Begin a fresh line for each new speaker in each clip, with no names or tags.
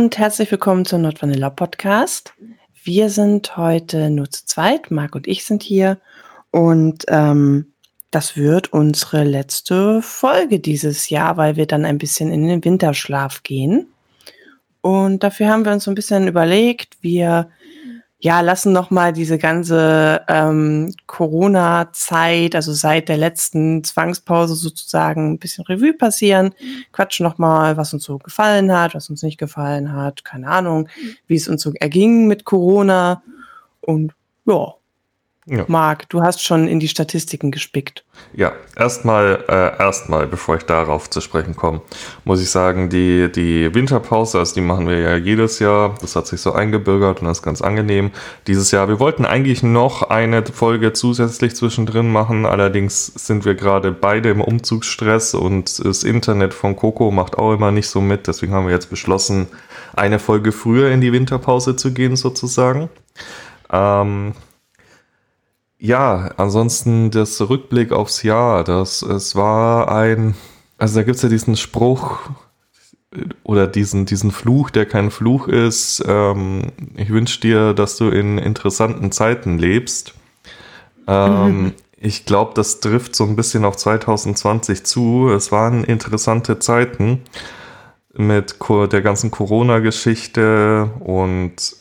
Und herzlich willkommen zum Nordvanilla Podcast. Wir sind heute nur zu zweit. Marc und ich sind hier. Und ähm, das wird unsere letzte Folge dieses Jahr, weil wir dann ein bisschen in den Winterschlaf gehen. Und dafür haben wir uns ein bisschen überlegt, wir ja, lassen noch mal diese ganze ähm, Corona-Zeit, also seit der letzten Zwangspause sozusagen ein bisschen Revue passieren, quatschen noch mal, was uns so gefallen hat, was uns nicht gefallen hat, keine Ahnung, wie es uns so erging mit Corona. Und ja, ja. Marc, du hast schon in die Statistiken gespickt.
Ja, erstmal, äh, erstmal, bevor ich darauf zu sprechen komme, muss ich sagen, die, die Winterpause, also die machen wir ja jedes Jahr. Das hat sich so eingebürgert und das ist ganz angenehm. Dieses Jahr, wir wollten eigentlich noch eine Folge zusätzlich zwischendrin machen. Allerdings sind wir gerade beide im Umzugsstress und das Internet von Coco macht auch immer nicht so mit. Deswegen haben wir jetzt beschlossen, eine Folge früher in die Winterpause zu gehen, sozusagen. Ähm, ja, ansonsten das Rückblick aufs Jahr, das es war ein, also da gibt's ja diesen Spruch oder diesen, diesen Fluch, der kein Fluch ist. Ähm, ich wünsche dir, dass du in interessanten Zeiten lebst. Ähm, mhm. Ich glaube, das trifft so ein bisschen auf 2020 zu. Es waren interessante Zeiten mit der ganzen Corona-Geschichte und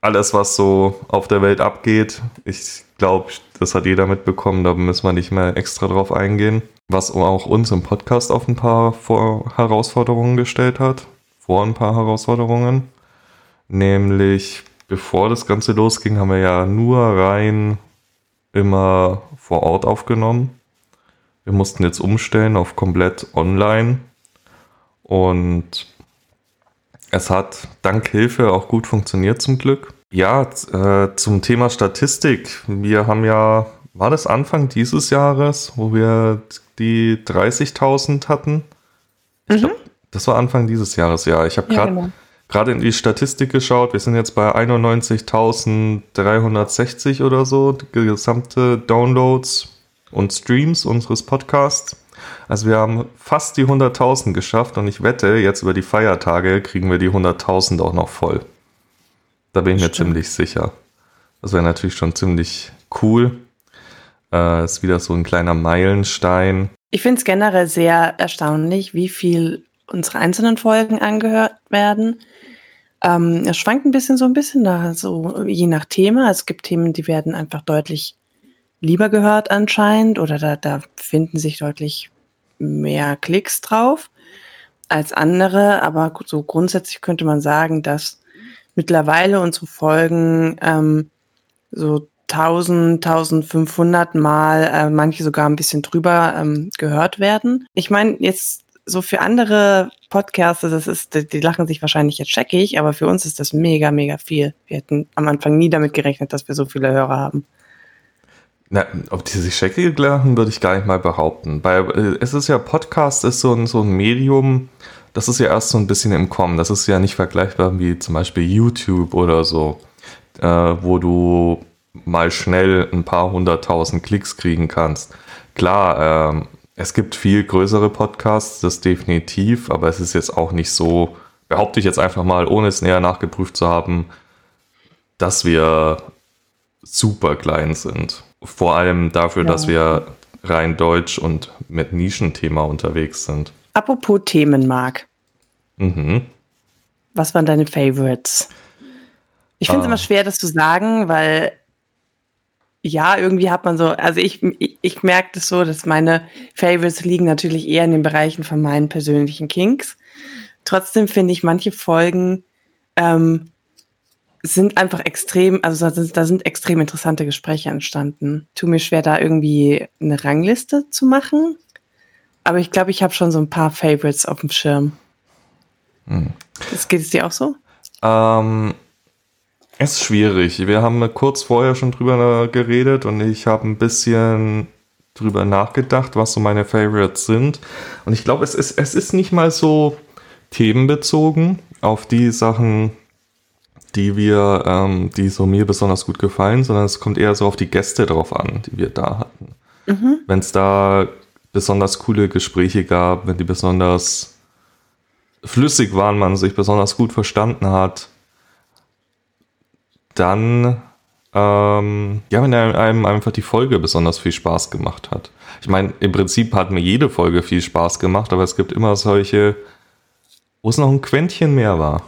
alles, was so auf der Welt abgeht. Ich glaube, das hat jeder mitbekommen, da müssen wir nicht mehr extra drauf eingehen. Was auch uns im Podcast auf ein paar Vor Herausforderungen gestellt hat. Vor ein paar Herausforderungen. Nämlich, bevor das Ganze losging, haben wir ja nur rein immer vor Ort aufgenommen. Wir mussten jetzt umstellen auf komplett online. Und es hat dank Hilfe auch gut funktioniert zum Glück. Ja, äh, zum Thema Statistik. Wir haben ja, war das Anfang dieses Jahres, wo wir die 30.000 hatten? Mhm. Glaub, das war Anfang dieses Jahres, ja. Ich habe gerade ja, genau. in die Statistik geschaut. Wir sind jetzt bei 91.360 oder so, gesamte Downloads und Streams unseres Podcasts. Also wir haben fast die 100.000 geschafft und ich wette, jetzt über die Feiertage kriegen wir die 100.000 auch noch voll. Da bin ich mir ziemlich sicher. Das wäre natürlich schon ziemlich cool. Äh, ist wieder so ein kleiner Meilenstein.
Ich finde es generell sehr erstaunlich, wie viel unsere einzelnen Folgen angehört werden. Ähm, es schwankt ein bisschen so ein bisschen da, so je nach Thema. Es gibt Themen, die werden einfach deutlich lieber gehört anscheinend oder da, da finden sich deutlich mehr Klicks drauf als andere. Aber so grundsätzlich könnte man sagen, dass mittlerweile unsere Folgen ähm, so 1000, 1500 Mal, äh, manche sogar ein bisschen drüber ähm, gehört werden. Ich meine, jetzt so für andere Podcasts, das ist, die, die lachen sich wahrscheinlich jetzt checkig, aber für uns ist das mega, mega viel. Wir hätten am Anfang nie damit gerechnet, dass wir so viele Hörer haben.
Na, ob die sich scheckig lachen, würde ich gar nicht mal behaupten. Weil äh, es ist ja, Podcast ist so ein, so ein Medium, das ist ja erst so ein bisschen im Kommen. Das ist ja nicht vergleichbar wie zum Beispiel YouTube oder so, äh, wo du mal schnell ein paar hunderttausend Klicks kriegen kannst. Klar, äh, es gibt viel größere Podcasts, das definitiv, aber es ist jetzt auch nicht so, behaupte ich jetzt einfach mal, ohne es näher nachgeprüft zu haben, dass wir super klein sind. Vor allem dafür, ja. dass wir rein deutsch und mit Nischenthema unterwegs sind.
Apropos Themen, Marc. Mhm. Was waren deine Favorites? Ich finde es ah. immer schwer, das zu sagen, weil ja, irgendwie hat man so, also ich, ich, ich merke das so, dass meine Favorites liegen natürlich eher in den Bereichen von meinen persönlichen Kinks. Trotzdem finde ich manche Folgen ähm, sind einfach extrem, also da sind, extrem interessante Gespräche entstanden. Tu mir schwer, da irgendwie eine Rangliste zu machen. Aber ich glaube, ich habe schon so ein paar Favorites auf dem Schirm. Hm. Geht es dir auch so?
Ähm, es ist schwierig. Wir haben kurz vorher schon drüber geredet und ich habe ein bisschen drüber nachgedacht, was so meine Favorites sind. Und ich glaube, es ist, es ist nicht mal so themenbezogen auf die Sachen, die wir, ähm, die so mir besonders gut gefallen, sondern es kommt eher so auf die Gäste drauf an, die wir da hatten. Mhm. Wenn es da besonders coole Gespräche gab, wenn die besonders flüssig waren, man sich besonders gut verstanden hat, dann ähm, ja, wenn einem einfach die Folge besonders viel Spaß gemacht hat. Ich meine, im Prinzip hat mir jede Folge viel Spaß gemacht, aber es gibt immer solche, wo es noch ein Quäntchen mehr war.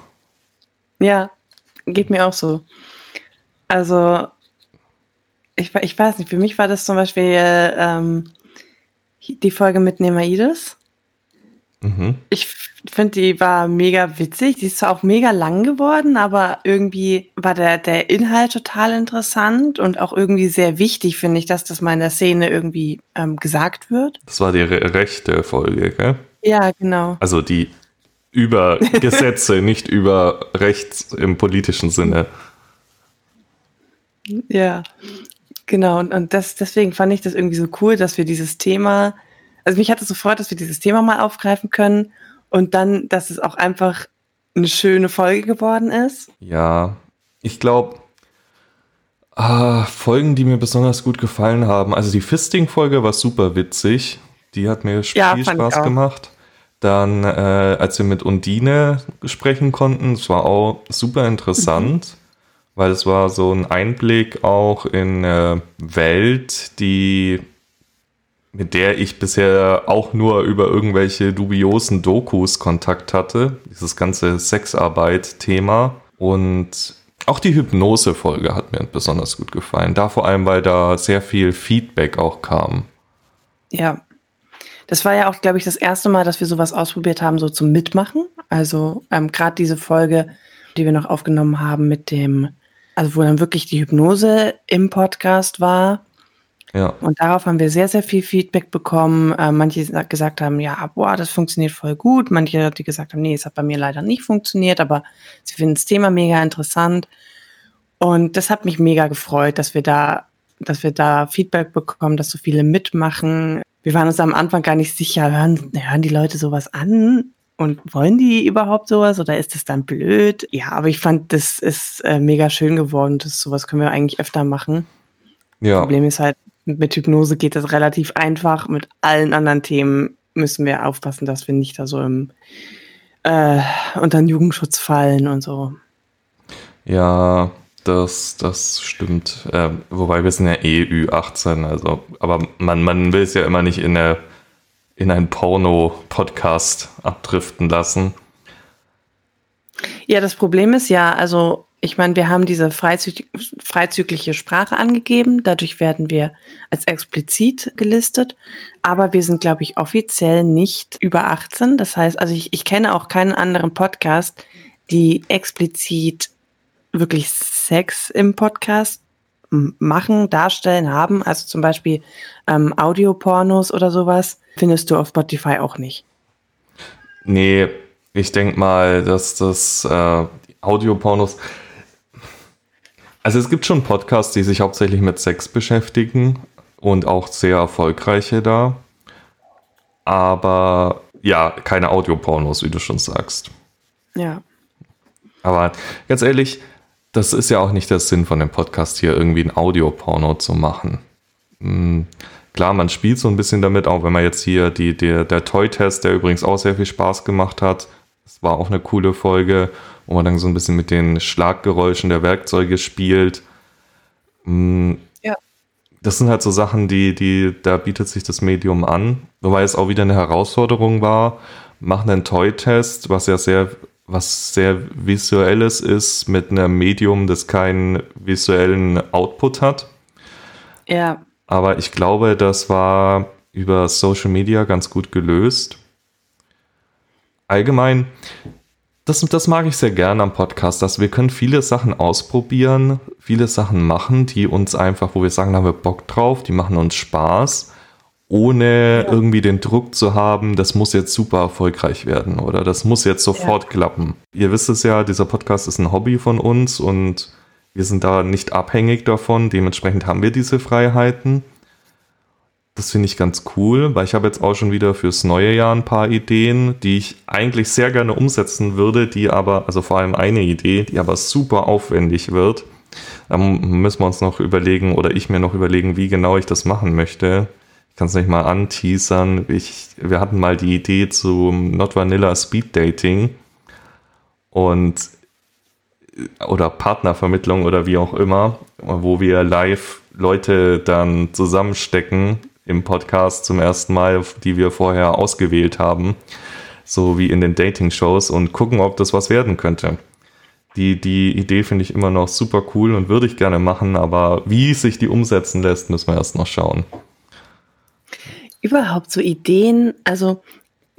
Ja, geht mir auch so. Also, ich, ich weiß nicht, für mich war das zum Beispiel ähm, die Folge mit Nemaides. Mhm. Ich finde, die war mega witzig. Die ist zwar auch mega lang geworden, aber irgendwie war der, der Inhalt total interessant und auch irgendwie sehr wichtig, finde ich, dass das mal in der Szene irgendwie ähm, gesagt wird.
Das war die re rechte Folge, gell?
Ja, genau.
Also die über Gesetze, nicht über Rechts im politischen Sinne.
Ja, genau. Und, und das, deswegen fand ich das irgendwie so cool, dass wir dieses Thema also mich hat es sofort, dass wir dieses Thema mal aufgreifen können und dann, dass es auch einfach eine schöne Folge geworden ist.
Ja, ich glaube, ah, Folgen, die mir besonders gut gefallen haben. Also die Fisting-Folge war super witzig. Die hat mir ja, viel Spaß gemacht. Dann, äh, als wir mit Undine sprechen konnten, es war auch super interessant, mhm. weil es war so ein Einblick auch in eine Welt, die mit der ich bisher auch nur über irgendwelche dubiosen Dokus Kontakt hatte. Dieses ganze Sexarbeit-Thema. Und auch die Hypnose-Folge hat mir besonders gut gefallen. Da vor allem, weil da sehr viel Feedback auch kam.
Ja. Das war ja auch, glaube ich, das erste Mal, dass wir sowas ausprobiert haben, so zum Mitmachen. Also ähm, gerade diese Folge, die wir noch aufgenommen haben mit dem, also wo dann wirklich die Hypnose im Podcast war ja. Und darauf haben wir sehr, sehr viel Feedback bekommen. Äh, manche gesagt haben, ja, boah, das funktioniert voll gut. Manche, die gesagt haben, nee, es hat bei mir leider nicht funktioniert, aber sie finden das Thema mega interessant. Und das hat mich mega gefreut, dass wir da, dass wir da Feedback bekommen, dass so viele mitmachen. Wir waren uns am Anfang gar nicht sicher, hören, hören die Leute sowas an? Und wollen die überhaupt sowas oder ist das dann blöd? Ja, aber ich fand, das ist äh, mega schön geworden. Das, sowas können wir eigentlich öfter machen. Ja. Problem ist halt, mit Hypnose geht das relativ einfach. Mit allen anderen Themen müssen wir aufpassen, dass wir nicht da so im, äh, unter den Jugendschutz fallen und so.
Ja, das, das stimmt. Äh, wobei wir sind ja eh Ü18, also, aber man, man will es ja immer nicht in, eine, in einen Porno-Podcast abdriften lassen.
Ja, das Problem ist ja, also ich meine, wir haben diese freizügliche Sprache angegeben. Dadurch werden wir als explizit gelistet. Aber wir sind, glaube ich, offiziell nicht über 18. Das heißt, also ich, ich kenne auch keinen anderen Podcast, die explizit wirklich Sex im Podcast machen, darstellen, haben. Also zum Beispiel ähm, Audiopornos oder sowas findest du auf Spotify auch nicht.
Nee, ich denke mal, dass das äh, Audiopornos also es gibt schon Podcasts, die sich hauptsächlich mit Sex beschäftigen und auch sehr erfolgreiche da. Aber ja, keine Audiopornos, wie du schon sagst.
Ja.
Aber ganz ehrlich, das ist ja auch nicht der Sinn von dem Podcast hier, irgendwie ein Audioporno zu machen. Hm, klar, man spielt so ein bisschen damit, auch wenn man jetzt hier die, der, der Toy-Test, der übrigens auch sehr viel Spaß gemacht hat, das war auch eine coole Folge wo man dann so ein bisschen mit den Schlaggeräuschen der Werkzeuge spielt. Mm, ja. Das sind halt so Sachen, die, die, da bietet sich das Medium an. Wobei es auch wieder eine Herausforderung war. Machen einen Toy-Test, was ja sehr, was sehr visuelles ist, mit einem Medium, das keinen visuellen Output hat.
Ja.
Aber ich glaube, das war über Social Media ganz gut gelöst. Allgemein, das, das mag ich sehr gerne am Podcast, dass wir können viele Sachen ausprobieren, viele Sachen machen, die uns einfach, wo wir sagen, da haben wir Bock drauf, die machen uns Spaß, ohne ja. irgendwie den Druck zu haben, das muss jetzt super erfolgreich werden oder das muss jetzt sofort ja. klappen. Ihr wisst es ja, dieser Podcast ist ein Hobby von uns und wir sind da nicht abhängig davon, dementsprechend haben wir diese Freiheiten. Das finde ich ganz cool, weil ich habe jetzt auch schon wieder fürs neue Jahr ein paar Ideen, die ich eigentlich sehr gerne umsetzen würde, die aber, also vor allem eine Idee, die aber super aufwendig wird. Da müssen wir uns noch überlegen oder ich mir noch überlegen, wie genau ich das machen möchte. Ich kann es nicht mal anteasern. Ich, wir hatten mal die Idee zum Not Vanilla Speed Dating und oder Partnervermittlung oder wie auch immer, wo wir live Leute dann zusammenstecken im Podcast zum ersten Mal, die wir vorher ausgewählt haben, so wie in den Dating-Shows und gucken, ob das was werden könnte. Die, die Idee finde ich immer noch super cool und würde ich gerne machen, aber wie sich die umsetzen lässt, müssen wir erst noch schauen.
Überhaupt so Ideen, also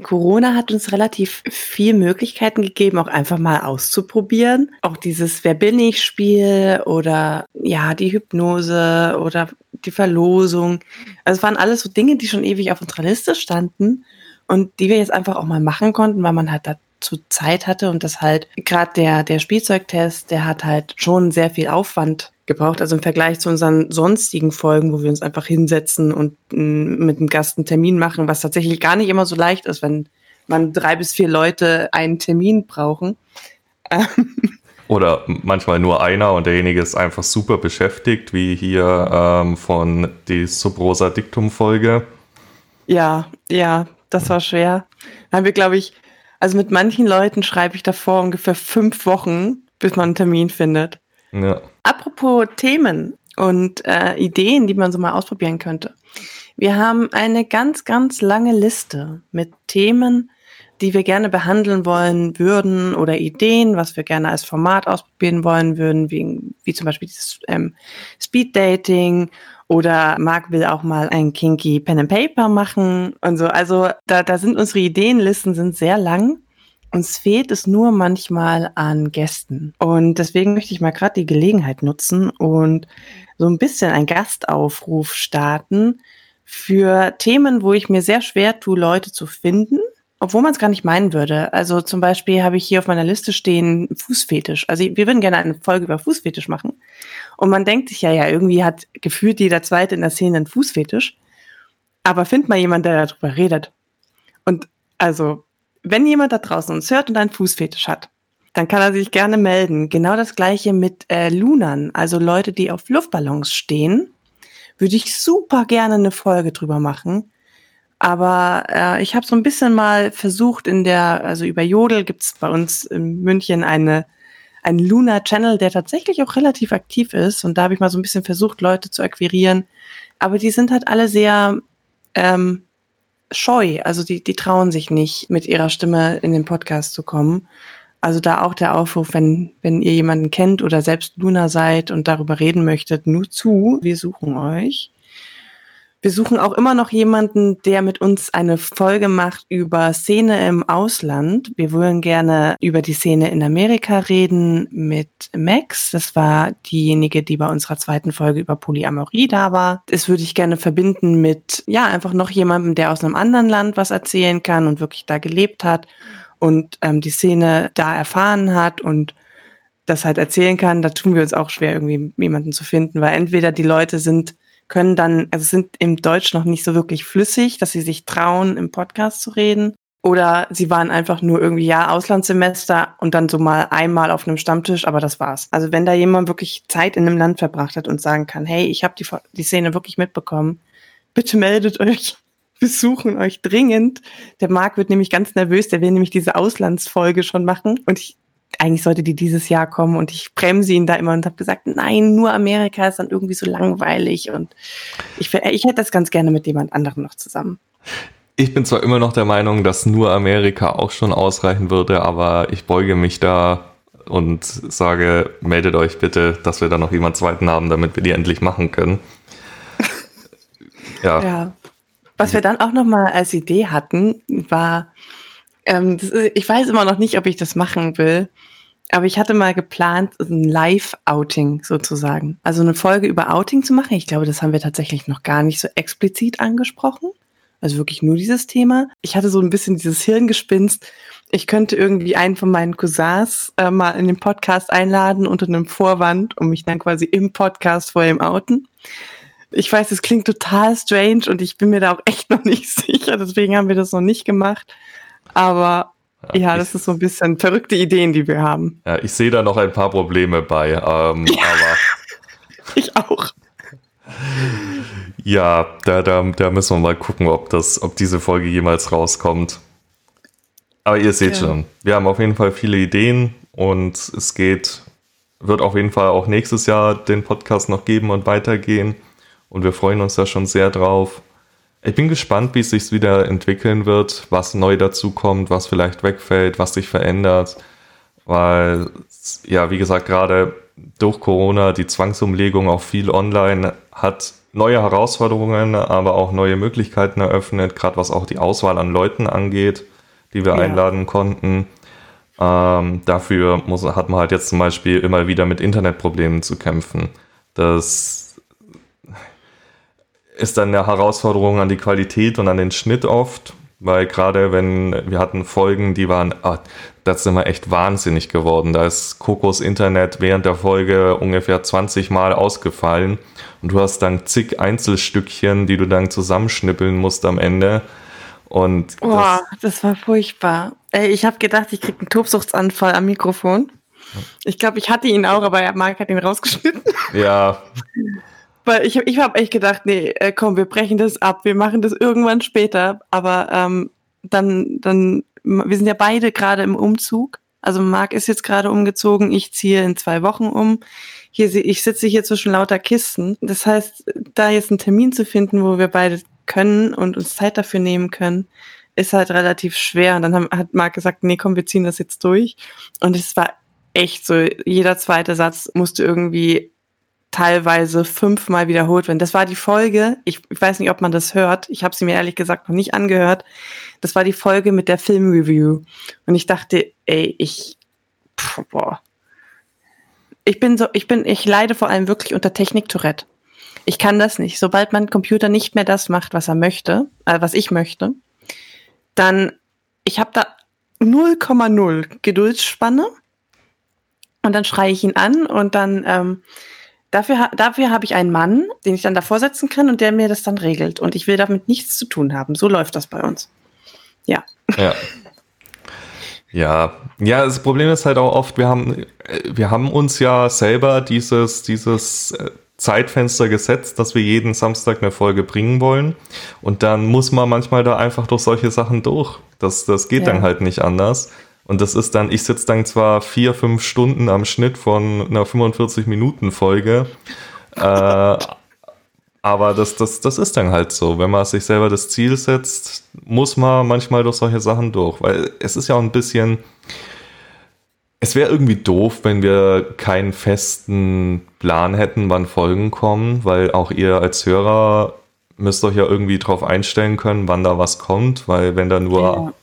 Corona hat uns relativ viel Möglichkeiten gegeben, auch einfach mal auszuprobieren. Auch dieses Wer bin ich Spiel oder ja, die Hypnose oder die Verlosung. Also es waren alles so Dinge, die schon ewig auf unserer Liste standen und die wir jetzt einfach auch mal machen konnten, weil man halt dazu Zeit hatte und das halt gerade der der Spielzeugtest, der hat halt schon sehr viel Aufwand gebraucht. Also im Vergleich zu unseren sonstigen Folgen, wo wir uns einfach hinsetzen und mit einem Gast einen Termin machen, was tatsächlich gar nicht immer so leicht ist, wenn man drei bis vier Leute einen Termin brauchen.
Oder manchmal nur einer und derjenige ist einfach super beschäftigt, wie hier ähm, von die Subrosa Diktum-Folge.
Ja, ja, das war schwer. Da haben wir, glaube ich, also mit manchen Leuten schreibe ich davor ungefähr fünf Wochen, bis man einen Termin findet. Ja. Apropos Themen und äh, Ideen, die man so mal ausprobieren könnte. Wir haben eine ganz, ganz lange Liste mit Themen, die wir gerne behandeln wollen würden oder Ideen, was wir gerne als Format ausprobieren wollen würden, wie, wie zum Beispiel dieses ähm, Speed Dating oder Marc will auch mal ein kinky Pen and Paper machen und so. Also da, da sind unsere Ideenlisten sind sehr lang uns fehlt es nur manchmal an Gästen. Und deswegen möchte ich mal gerade die Gelegenheit nutzen und so ein bisschen einen Gastaufruf starten für Themen, wo ich mir sehr schwer tue, Leute zu finden, obwohl man es gar nicht meinen würde. Also zum Beispiel habe ich hier auf meiner Liste stehen Fußfetisch. Also wir würden gerne eine Folge über Fußfetisch machen. Und man denkt sich ja, ja, irgendwie hat gefühlt jeder Zweite in der Szene einen Fußfetisch. Aber find mal jemand, der darüber redet. Und also wenn jemand da draußen uns hört und einen Fußfetisch hat, dann kann er sich gerne melden. Genau das gleiche mit äh, Lunern, also Leute, die auf Luftballons stehen. Würde ich super gerne eine Folge drüber machen. Aber äh, ich habe so ein bisschen mal versucht in der, also über Jodel gibt's bei uns in München eine, einen Luna Channel, der tatsächlich auch relativ aktiv ist. Und da habe ich mal so ein bisschen versucht, Leute zu akquirieren. Aber die sind halt alle sehr ähm, scheu. Also die, die trauen sich nicht, mit ihrer Stimme in den Podcast zu kommen. Also da auch der Aufruf, wenn, wenn ihr jemanden kennt oder selbst Luna seid und darüber reden möchtet, nur zu. Wir suchen euch. Wir suchen auch immer noch jemanden, der mit uns eine Folge macht über Szene im Ausland. Wir wollen gerne über die Szene in Amerika reden mit Max. Das war diejenige, die bei unserer zweiten Folge über Polyamorie da war. Das würde ich gerne verbinden mit, ja, einfach noch jemandem, der aus einem anderen Land was erzählen kann und wirklich da gelebt hat und ähm, die Szene da erfahren hat und das halt erzählen kann. Da tun wir uns auch schwer, irgendwie jemanden zu finden, weil entweder die Leute sind können dann, also sind im Deutsch noch nicht so wirklich flüssig, dass sie sich trauen, im Podcast zu reden. Oder sie waren einfach nur irgendwie, ja, Auslandssemester und dann so mal einmal auf einem Stammtisch, aber das war's. Also wenn da jemand wirklich Zeit in einem Land verbracht hat und sagen kann, hey, ich habe die, die Szene wirklich mitbekommen, bitte meldet euch. Wir suchen euch dringend. Der Marc wird nämlich ganz nervös, der will nämlich diese Auslandsfolge schon machen. Und ich eigentlich sollte die dieses Jahr kommen und ich bremse ihn da immer und habe gesagt, nein, nur Amerika ist dann irgendwie so langweilig und ich, ich hätte das ganz gerne mit jemand anderem noch zusammen.
Ich bin zwar immer noch der Meinung, dass nur Amerika auch schon ausreichen würde, aber ich beuge mich da und sage, meldet euch bitte, dass wir da noch jemand zweiten haben, damit wir die endlich machen können.
ja. ja. Was wir dann auch noch mal als Idee hatten, war, ähm, ist, ich weiß immer noch nicht, ob ich das machen will. Aber ich hatte mal geplant, ein Live-Outing sozusagen. Also eine Folge über Outing zu machen. Ich glaube, das haben wir tatsächlich noch gar nicht so explizit angesprochen. Also wirklich nur dieses Thema. Ich hatte so ein bisschen dieses Hirngespinst. Ich könnte irgendwie einen von meinen Cousins äh, mal in den Podcast einladen unter einem Vorwand, um mich dann quasi im Podcast vor ihm outen. Ich weiß, es klingt total strange und ich bin mir da auch echt noch nicht sicher. Deswegen haben wir das noch nicht gemacht. Aber ja, ja das ist so ein bisschen verrückte Ideen, die wir haben.
Ja, ich sehe da noch ein paar Probleme bei. Ähm, ja, aber
ich auch.
Ja, da, da, da müssen wir mal gucken, ob, das, ob diese Folge jemals rauskommt. Aber ihr seht ja. schon, wir haben auf jeden Fall viele Ideen und es geht, wird auf jeden Fall auch nächstes Jahr den Podcast noch geben und weitergehen. Und wir freuen uns da schon sehr drauf. Ich bin gespannt, wie es sich wieder entwickeln wird, was neu dazu kommt, was vielleicht wegfällt, was sich verändert. Weil, ja, wie gesagt, gerade durch Corona die Zwangsumlegung auch viel online hat neue Herausforderungen, aber auch neue Möglichkeiten eröffnet, gerade was auch die Auswahl an Leuten angeht, die wir ja. einladen konnten. Ähm, dafür muss, hat man halt jetzt zum Beispiel immer wieder mit Internetproblemen zu kämpfen. Das ist dann eine Herausforderung an die Qualität und an den Schnitt oft, weil gerade wenn wir hatten Folgen, die waren, ah, das sind wir echt wahnsinnig geworden. Da ist Kokos Internet während der Folge ungefähr 20 Mal ausgefallen und du hast dann zig Einzelstückchen, die du dann zusammenschnippeln musst am Ende. Und
Boah, das, das war furchtbar. Ey, ich habe gedacht, ich krieg einen Tobsuchtsanfall am Mikrofon. Ich glaube, ich hatte ihn auch, aber Marc hat ihn rausgeschnitten.
Ja.
Weil ich, ich habe echt gedacht, nee, äh, komm, wir brechen das ab, wir machen das irgendwann später. Aber ähm, dann, dann, wir sind ja beide gerade im Umzug. Also Marc ist jetzt gerade umgezogen, ich ziehe in zwei Wochen um. Hier, ich sitze hier zwischen lauter Kisten. Das heißt, da jetzt einen Termin zu finden, wo wir beide können und uns Zeit dafür nehmen können, ist halt relativ schwer. Und dann haben, hat Marc gesagt, nee, komm, wir ziehen das jetzt durch. Und es war echt so, jeder zweite Satz musste irgendwie teilweise fünfmal wiederholt werden. Das war die Folge, ich, ich weiß nicht, ob man das hört, ich habe sie mir ehrlich gesagt noch nicht angehört. Das war die Folge mit der Filmreview. Und ich dachte, ey, ich, pff, boah. Ich bin so, ich bin, ich leide vor allem wirklich unter Technik-Tourette. Ich kann das nicht. Sobald mein Computer nicht mehr das macht, was er möchte, äh, was ich möchte, dann, ich habe da 0,0 Geduldsspanne und dann schreie ich ihn an und dann ähm, Dafür, dafür habe ich einen Mann, den ich dann davor setzen kann und der mir das dann regelt. Und ich will damit nichts zu tun haben. So läuft das bei uns. Ja.
Ja. Ja, ja, das Problem ist halt auch oft, wir haben, wir haben uns ja selber dieses, dieses äh, Zeitfenster gesetzt, dass wir jeden Samstag eine Folge bringen wollen. Und dann muss man manchmal da einfach durch solche Sachen durch. Das, das geht ja. dann halt nicht anders. Und das ist dann, ich sitze dann zwar vier, fünf Stunden am Schnitt von einer 45-Minuten-Folge, äh, aber das, das, das ist dann halt so. Wenn man sich selber das Ziel setzt, muss man manchmal durch solche Sachen durch. Weil es ist ja auch ein bisschen. Es wäre irgendwie doof, wenn wir keinen festen Plan hätten, wann Folgen kommen, weil auch ihr als Hörer müsst euch ja irgendwie drauf einstellen können, wann da was kommt, weil wenn da nur ja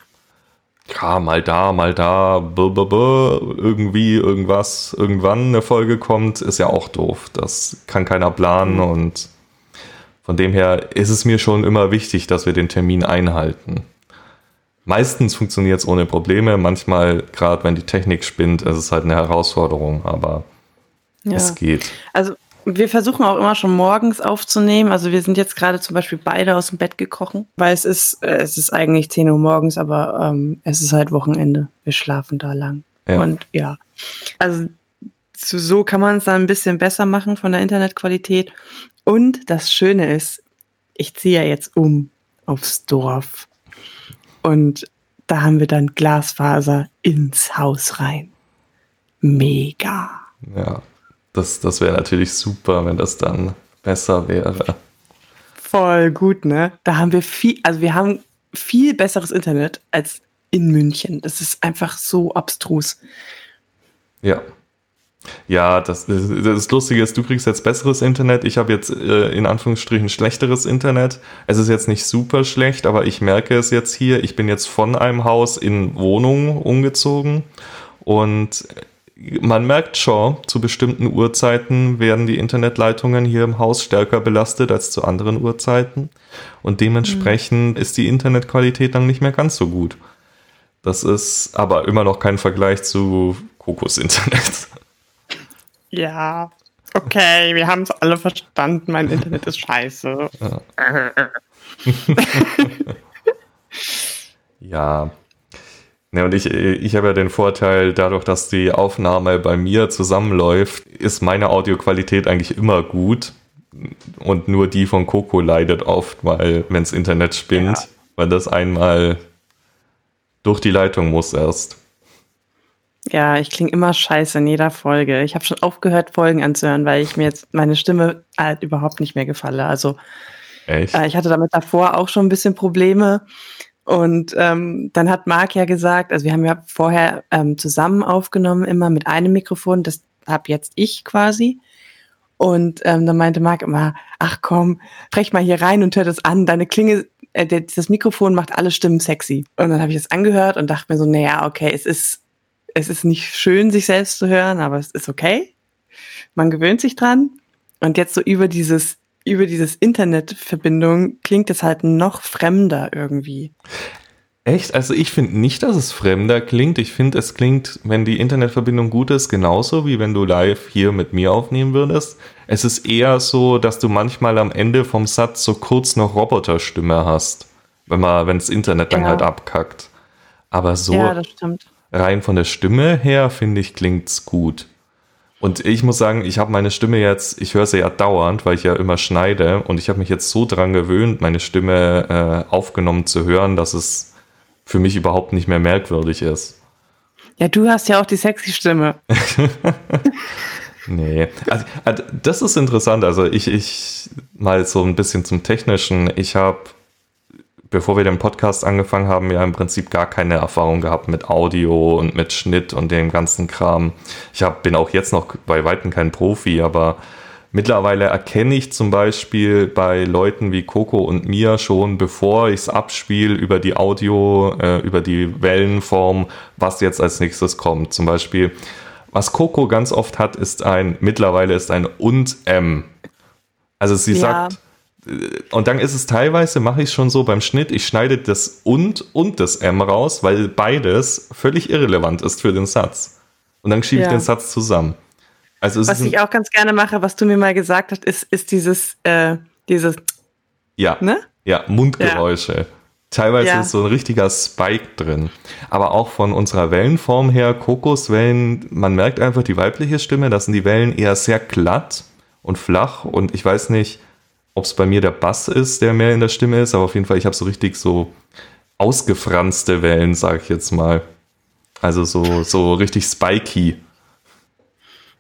ja, mal da, mal da, irgendwie irgendwas, irgendwann eine Folge kommt, ist ja auch doof. Das kann keiner planen mhm. und von dem her ist es mir schon immer wichtig, dass wir den Termin einhalten. Meistens funktioniert es ohne Probleme, manchmal, gerade wenn die Technik spinnt, ist es halt eine Herausforderung, aber ja. es geht.
Also wir versuchen auch immer schon morgens aufzunehmen. Also wir sind jetzt gerade zum Beispiel beide aus dem Bett gekrochen, weil es ist, äh, es ist eigentlich 10 Uhr morgens, aber ähm, es ist halt Wochenende. Wir schlafen da lang. Ja. Und ja, also so kann man es dann ein bisschen besser machen von der Internetqualität. Und das Schöne ist, ich ziehe ja jetzt um aufs Dorf. Und da haben wir dann Glasfaser ins Haus rein. Mega.
Ja, das, das wäre natürlich super, wenn das dann besser wäre.
Voll gut, ne? Da haben wir viel, also wir haben viel besseres Internet als in München. Das ist einfach so abstrus.
Ja. Ja, das, das, das Lustige ist, du kriegst jetzt besseres Internet. Ich habe jetzt äh, in Anführungsstrichen schlechteres Internet. Es ist jetzt nicht super schlecht, aber ich merke es jetzt hier. Ich bin jetzt von einem Haus in Wohnung umgezogen und man merkt schon, zu bestimmten Uhrzeiten werden die Internetleitungen hier im Haus stärker belastet als zu anderen Uhrzeiten. Und dementsprechend mhm. ist die Internetqualität dann nicht mehr ganz so gut. Das ist aber immer noch kein Vergleich zu Kokos Internet.
Ja, okay, wir haben es alle verstanden. Mein Internet ist scheiße.
Ja. ja. Ja, und ich, ich habe ja den Vorteil, dadurch, dass die Aufnahme bei mir zusammenläuft, ist meine Audioqualität eigentlich immer gut. und nur die von Coco leidet oft, weil wenns Internet spinnt, ja. weil das einmal durch die Leitung muss erst.
Ja, ich klinge immer scheiße in jeder Folge. Ich habe schon aufgehört, Folgen anzuhören, weil ich mir jetzt meine Stimme halt überhaupt nicht mehr gefalle. Also Echt? Äh, ich hatte damit davor auch schon ein bisschen Probleme. Und ähm, dann hat Marc ja gesagt, also wir haben ja vorher ähm, zusammen aufgenommen, immer mit einem Mikrofon, das habe jetzt ich quasi. Und ähm, dann meinte Marc immer, ach komm, brech mal hier rein und hör das an. Deine Klinge, äh, das Mikrofon macht alle Stimmen sexy. Und dann habe ich das angehört und dachte mir so, naja, okay, es ist, es ist nicht schön, sich selbst zu hören, aber es ist okay. Man gewöhnt sich dran. Und jetzt so über dieses über dieses Internetverbindung klingt es halt noch fremder irgendwie.
Echt? Also ich finde nicht, dass es fremder klingt. Ich finde, es klingt, wenn die Internetverbindung gut ist, genauso wie wenn du live hier mit mir aufnehmen würdest. Es ist eher so, dass du manchmal am Ende vom Satz so kurz noch Roboterstimme hast, wenn man, wenn das Internet dann ja. halt abkackt. Aber so ja, rein von der Stimme her finde ich klingt's gut. Und ich muss sagen, ich habe meine Stimme jetzt, ich höre sie ja dauernd, weil ich ja immer schneide und ich habe mich jetzt so dran gewöhnt, meine Stimme äh, aufgenommen zu hören, dass es für mich überhaupt nicht mehr merkwürdig ist.
Ja, du hast ja auch die sexy Stimme.
nee, also, also, das ist interessant. Also ich, ich mal so ein bisschen zum Technischen. Ich habe bevor wir den Podcast angefangen haben, ja im Prinzip gar keine Erfahrung gehabt mit Audio und mit Schnitt und dem ganzen Kram. Ich hab, bin auch jetzt noch bei Weitem kein Profi, aber mittlerweile erkenne ich zum Beispiel bei Leuten wie Coco und mir schon, bevor ich es abspiele, über die Audio, äh, über die Wellenform, was jetzt als nächstes kommt. Zum Beispiel, was Coco ganz oft hat, ist ein, mittlerweile ist ein und M. Also sie ja. sagt, und dann ist es teilweise, mache ich schon so beim Schnitt, ich schneide das und und das M raus, weil beides völlig irrelevant ist für den Satz. Und dann schiebe ja. ich den Satz zusammen.
Also was ich auch ganz gerne mache, was du mir mal gesagt hast, ist, ist dieses, äh, dieses
Ja. Ne? Ja, Mundgeräusche. Ja. Teilweise ja. ist so ein richtiger Spike drin. Aber auch von unserer Wellenform her, Kokoswellen, man merkt einfach die weibliche Stimme, das sind die Wellen eher sehr glatt und flach und ich weiß nicht, ob es bei mir der Bass ist, der mehr in der Stimme ist, aber auf jeden Fall, ich habe so richtig so ausgefranste Wellen, sage ich jetzt mal. Also so, so richtig spiky.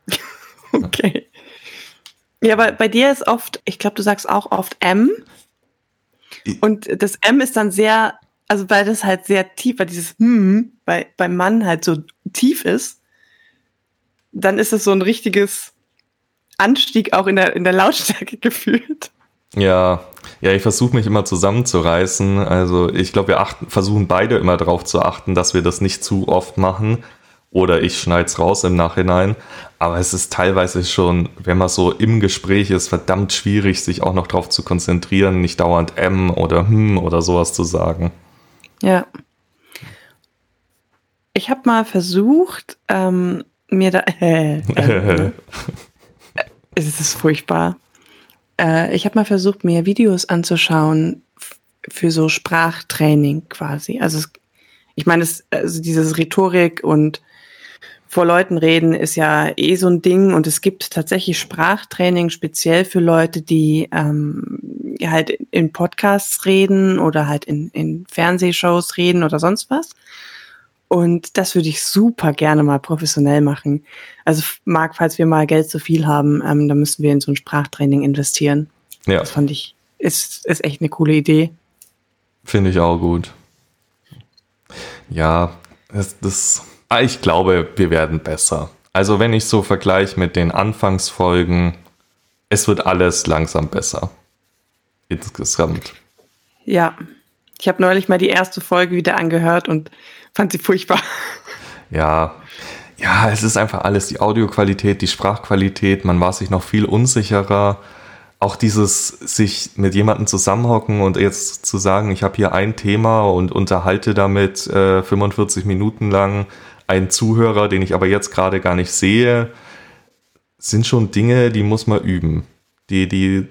okay. Ja, aber bei dir ist oft, ich glaube, du sagst auch oft M. Und das M ist dann sehr, also weil das halt sehr tief, weil dieses hm bei, beim Mann halt so tief ist, dann ist es so ein richtiges Anstieg auch in der, in der Lautstärke gefühlt.
Ja, ja, ich versuche mich immer zusammenzureißen. Also ich glaube, wir achten, versuchen beide immer darauf zu achten, dass wir das nicht zu oft machen. Oder ich schneide es raus im Nachhinein. Aber es ist teilweise schon, wenn man so im Gespräch ist, verdammt schwierig, sich auch noch darauf zu konzentrieren, nicht dauernd M oder hm oder sowas zu sagen.
Ja. Ich habe mal versucht, ähm, mir da. Äh, äh, es ist furchtbar. Äh, ich habe mal versucht, mir Videos anzuschauen für so Sprachtraining quasi. Also es, ich meine, also dieses Rhetorik und vor Leuten reden ist ja eh so ein Ding und es gibt tatsächlich Sprachtraining speziell für Leute, die ähm, halt in Podcasts reden oder halt in, in Fernsehshows reden oder sonst was. Und das würde ich super gerne mal professionell machen. Also Marc, falls wir mal Geld zu viel haben, ähm, dann müssen wir in so ein Sprachtraining investieren. Ja. Das fand ich, ist, ist echt eine coole Idee.
Finde ich auch gut. Ja, das, das, ah, ich glaube, wir werden besser. Also wenn ich so vergleiche mit den Anfangsfolgen, es wird alles langsam besser. Insgesamt.
Ja, ich habe neulich mal die erste Folge wieder angehört und fand sie furchtbar.
Ja, ja, es ist einfach alles die Audioqualität, die Sprachqualität. Man war sich noch viel unsicherer. Auch dieses sich mit jemandem zusammenhocken und jetzt zu sagen, ich habe hier ein Thema und unterhalte damit äh, 45 Minuten lang einen Zuhörer, den ich aber jetzt gerade gar nicht sehe, sind schon Dinge, die muss man üben. Die, die,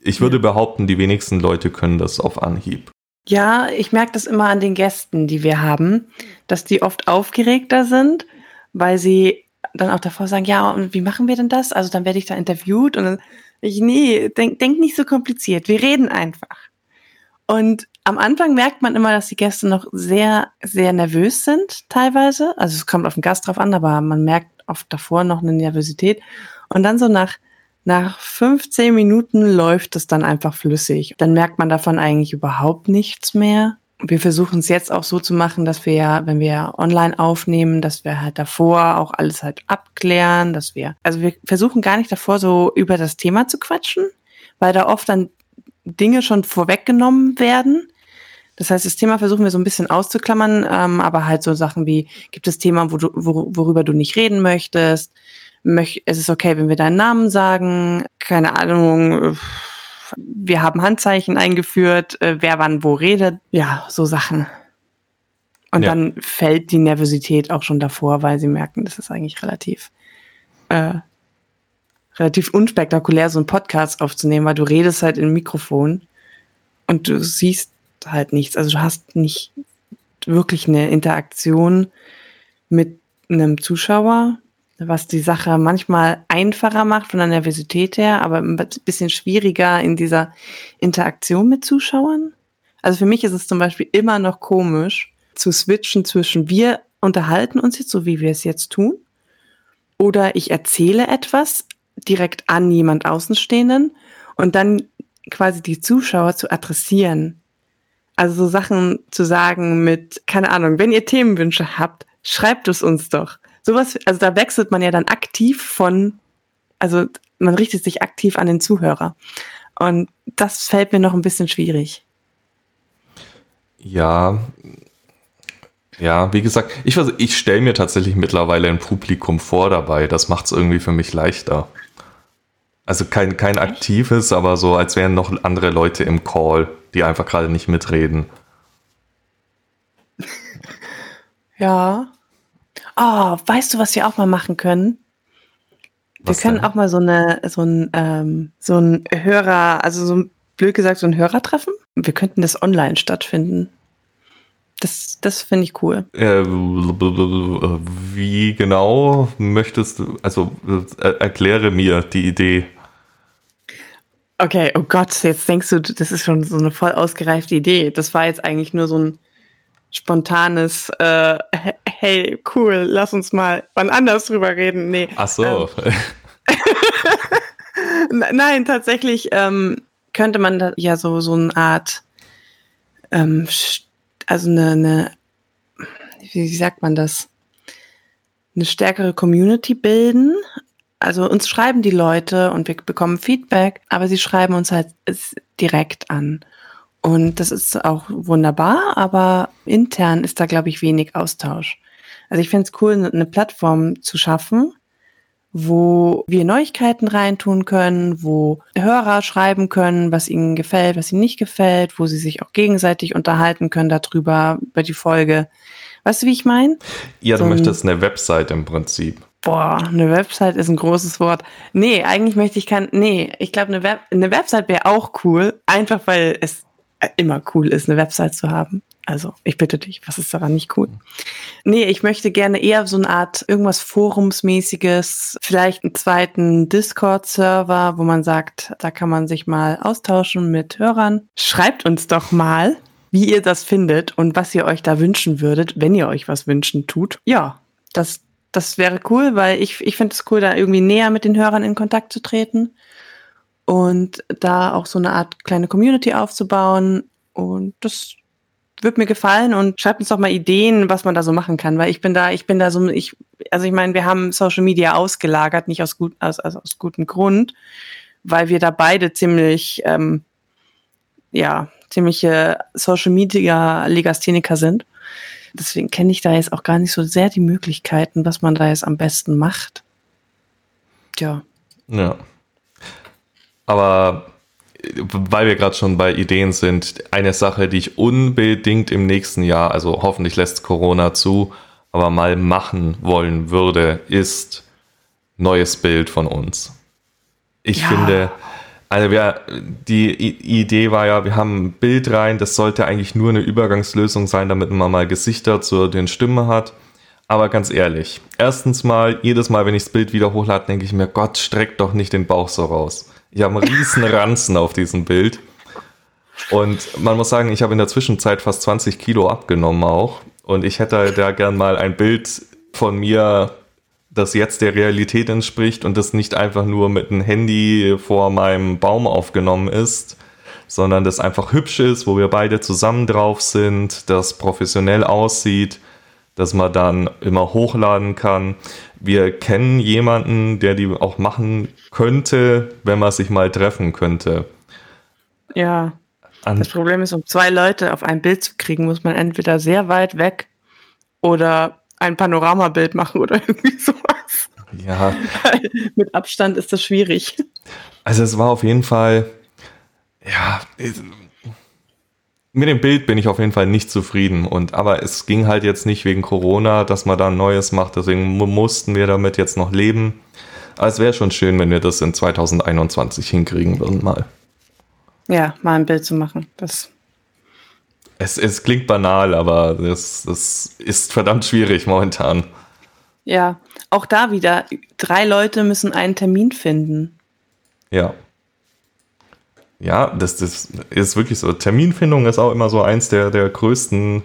ich würde behaupten, die wenigsten Leute können das auf Anhieb.
Ja, ich merke das immer an den Gästen, die wir haben, dass die oft aufgeregter sind, weil sie dann auch davor sagen, ja, und wie machen wir denn das? Also dann werde ich da interviewt und dann Ich, nee, denk, denk nicht so kompliziert. Wir reden einfach. Und am Anfang merkt man immer, dass die Gäste noch sehr, sehr nervös sind, teilweise. Also es kommt auf den Gast drauf an, aber man merkt oft davor noch eine Nervosität. Und dann so nach, nach 15 Minuten läuft es dann einfach flüssig. Dann merkt man davon eigentlich überhaupt nichts mehr wir versuchen es jetzt auch so zu machen, dass wir ja, wenn wir online aufnehmen, dass wir halt davor auch alles halt abklären, dass wir, also wir versuchen gar nicht davor so über das Thema zu quatschen, weil da oft dann Dinge schon vorweggenommen werden. Das heißt, das Thema versuchen wir so ein bisschen auszuklammern, ähm, aber halt so Sachen wie, gibt es Thema, wo wo, worüber du nicht reden möchtest? Möcht, ist es okay, wenn wir deinen Namen sagen? Keine Ahnung, wir haben Handzeichen eingeführt, äh, wer wann wo redet, ja, so Sachen. Und ja. dann fällt die Nervosität auch schon davor, weil sie merken, das ist eigentlich relativ, äh, relativ unspektakulär, so einen Podcast aufzunehmen, weil du redest halt im Mikrofon und du siehst halt nichts. Also du hast nicht wirklich eine Interaktion mit einem Zuschauer, was die Sache manchmal einfacher macht von der Nervosität her, aber ein bisschen schwieriger in dieser Interaktion mit Zuschauern. Also für mich ist es zum Beispiel immer noch komisch zu switchen zwischen wir unterhalten uns jetzt so, wie wir es jetzt tun, oder ich erzähle etwas direkt an jemand Außenstehenden und dann quasi die Zuschauer zu adressieren. Also so Sachen zu sagen mit, keine Ahnung, wenn ihr Themenwünsche habt, schreibt es uns doch sowas, also da wechselt man ja dann aktiv von, also man richtet sich aktiv an den Zuhörer. Und das fällt mir noch ein bisschen schwierig.
Ja, ja, wie gesagt, ich, ich stelle mir tatsächlich mittlerweile ein Publikum vor dabei. Das macht es irgendwie für mich leichter. Also kein, kein aktives, aber so, als wären noch andere Leute im Call, die einfach gerade nicht mitreden.
Ja. Oh, weißt du, was wir auch mal machen können? Wir was können denn? auch mal so eine, so ein, ähm, so ein Hörer, also so blöd gesagt, so ein Hörertreffen. Wir könnten das online stattfinden. Das, das finde ich cool.
Äh, wie genau möchtest du, also äh, erkläre mir die Idee.
Okay, oh Gott, jetzt denkst du, das ist schon so eine voll ausgereifte Idee. Das war jetzt eigentlich nur so ein spontanes, äh, hey, cool, lass uns mal wann anders drüber reden. Nee.
Ach so. Ähm,
Nein, tatsächlich ähm, könnte man da ja so, so eine Art, ähm, also eine, eine, wie sagt man das? Eine stärkere Community bilden. Also uns schreiben die Leute und wir bekommen Feedback, aber sie schreiben uns halt direkt an. Und das ist auch wunderbar, aber intern ist da, glaube ich, wenig Austausch. Also ich finde es cool, eine Plattform zu schaffen, wo wir Neuigkeiten reintun können, wo Hörer schreiben können, was ihnen gefällt, was ihnen nicht gefällt, wo sie sich auch gegenseitig unterhalten können darüber, über die Folge. Weißt du, wie ich meine?
Ja, du so möchtest eine Website im Prinzip.
Boah, eine Website ist ein großes Wort. Nee, eigentlich möchte ich kein, nee, ich glaube, eine, Web, eine Website wäre auch cool, einfach weil es immer cool ist, eine Website zu haben. Also, ich bitte dich, was ist daran nicht cool? Nee, ich möchte gerne eher so eine Art irgendwas Forumsmäßiges, vielleicht einen zweiten Discord-Server, wo man sagt, da kann man sich mal austauschen mit Hörern. Schreibt uns doch mal, wie ihr das findet und was ihr euch da wünschen würdet, wenn ihr euch was wünschen tut. Ja, das, das wäre cool, weil ich, ich finde es cool, da irgendwie näher mit den Hörern in Kontakt zu treten und da auch so eine Art kleine Community aufzubauen. Und das wird mir gefallen und schreibt uns doch mal Ideen, was man da so machen kann, weil ich bin da, ich bin da so, ich, also ich meine, wir haben Social Media ausgelagert, nicht aus gut, aus, also aus gutem Grund, weil wir da beide ziemlich, ähm, ja, ziemliche Social Media Legastheniker sind. Deswegen kenne ich da jetzt auch gar nicht so sehr die Möglichkeiten, was man da jetzt am besten macht. Tja.
Ja. Aber weil wir gerade schon bei Ideen sind, eine Sache, die ich unbedingt im nächsten Jahr, also hoffentlich lässt Corona zu, aber mal machen wollen würde, ist neues Bild von uns. Ich ja. finde, also wir, die Idee war ja, wir haben ein Bild rein, das sollte eigentlich nur eine Übergangslösung sein, damit man mal Gesichter zu den Stimmen hat. Aber ganz ehrlich, erstens mal, jedes Mal, wenn ich das Bild wieder hochlade, denke ich mir, Gott, streck doch nicht den Bauch so raus Ich habe einen riesen Ranzen auf diesem Bild. Und man muss sagen, ich habe in der Zwischenzeit fast 20 Kilo abgenommen auch. Und ich hätte da gern mal ein Bild von mir, das jetzt der Realität entspricht und das nicht einfach nur mit einem Handy vor meinem Baum aufgenommen ist, sondern das einfach hübsch ist, wo wir beide zusammen drauf sind, das professionell aussieht, dass man dann immer hochladen kann. Wir kennen jemanden, der die auch machen könnte, wenn man sich mal treffen könnte.
Ja. An das Problem ist, um zwei Leute auf ein Bild zu kriegen, muss man entweder sehr weit weg oder ein Panoramabild machen oder irgendwie sowas.
Ja.
Mit Abstand ist das schwierig.
Also es war auf jeden Fall, ja, mit dem Bild bin ich auf jeden Fall nicht zufrieden. Und aber es ging halt jetzt nicht wegen Corona, dass man da ein neues macht. Deswegen mussten wir damit jetzt noch leben. Aber es wäre schon schön, wenn wir das in 2021 hinkriegen würden mal.
Ja, mal ein Bild zu machen. Das
es, es klingt banal, aber das, das ist verdammt schwierig momentan.
Ja, auch da wieder. Drei Leute müssen einen Termin finden.
Ja. Ja, das, das ist wirklich so. Terminfindung ist auch immer so eins der, der größten,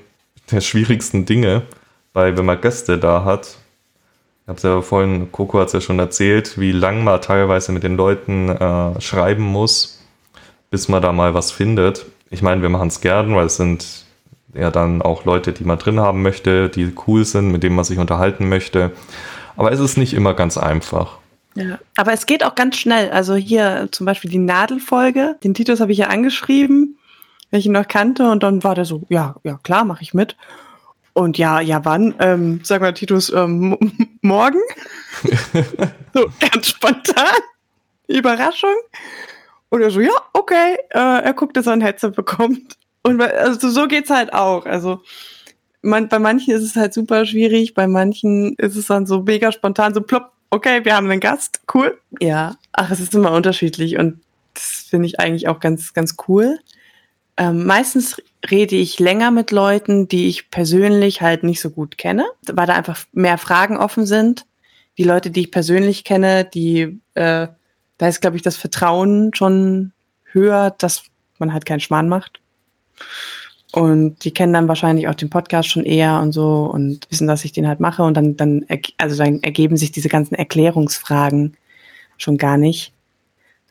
der schwierigsten Dinge, weil wenn man Gäste da hat, ich habe ja vorhin, Coco hat es ja schon erzählt, wie lang man teilweise mit den Leuten äh, schreiben muss, bis man da mal was findet. Ich meine, wir machen es gern, weil es sind ja dann auch Leute, die man drin haben möchte, die cool sind, mit denen man sich unterhalten möchte. Aber es ist nicht immer ganz einfach.
Ja, aber es geht auch ganz schnell. Also hier zum Beispiel die Nadelfolge, den Titus habe ich ja angeschrieben, weil ich ihn noch kannte und dann war der so, ja, ja klar, mache ich mit. Und ja, ja, wann? Ähm, sag mal, Titus, ähm, morgen? so ganz spontan. Überraschung. Und er so, ja, okay. Äh, er guckt, dass er ein Headset bekommt. Und also so geht's halt auch. Also man, bei manchen ist es halt super schwierig, bei manchen ist es dann so mega spontan, so plopp, okay, wir haben einen Gast, cool. Ja, ach, es ist immer unterschiedlich und das finde ich eigentlich auch ganz, ganz cool. Ähm, meistens rede ich länger mit Leuten, die ich persönlich halt nicht so gut kenne, weil da einfach mehr Fragen offen sind. Die Leute, die ich persönlich kenne, die äh, da ist, glaube ich, das Vertrauen schon höher, dass man halt keinen Schmarrn macht. Und die kennen dann wahrscheinlich auch den Podcast schon eher und so und wissen, dass ich den halt mache. Und dann, dann, also dann ergeben sich diese ganzen Erklärungsfragen schon gar nicht.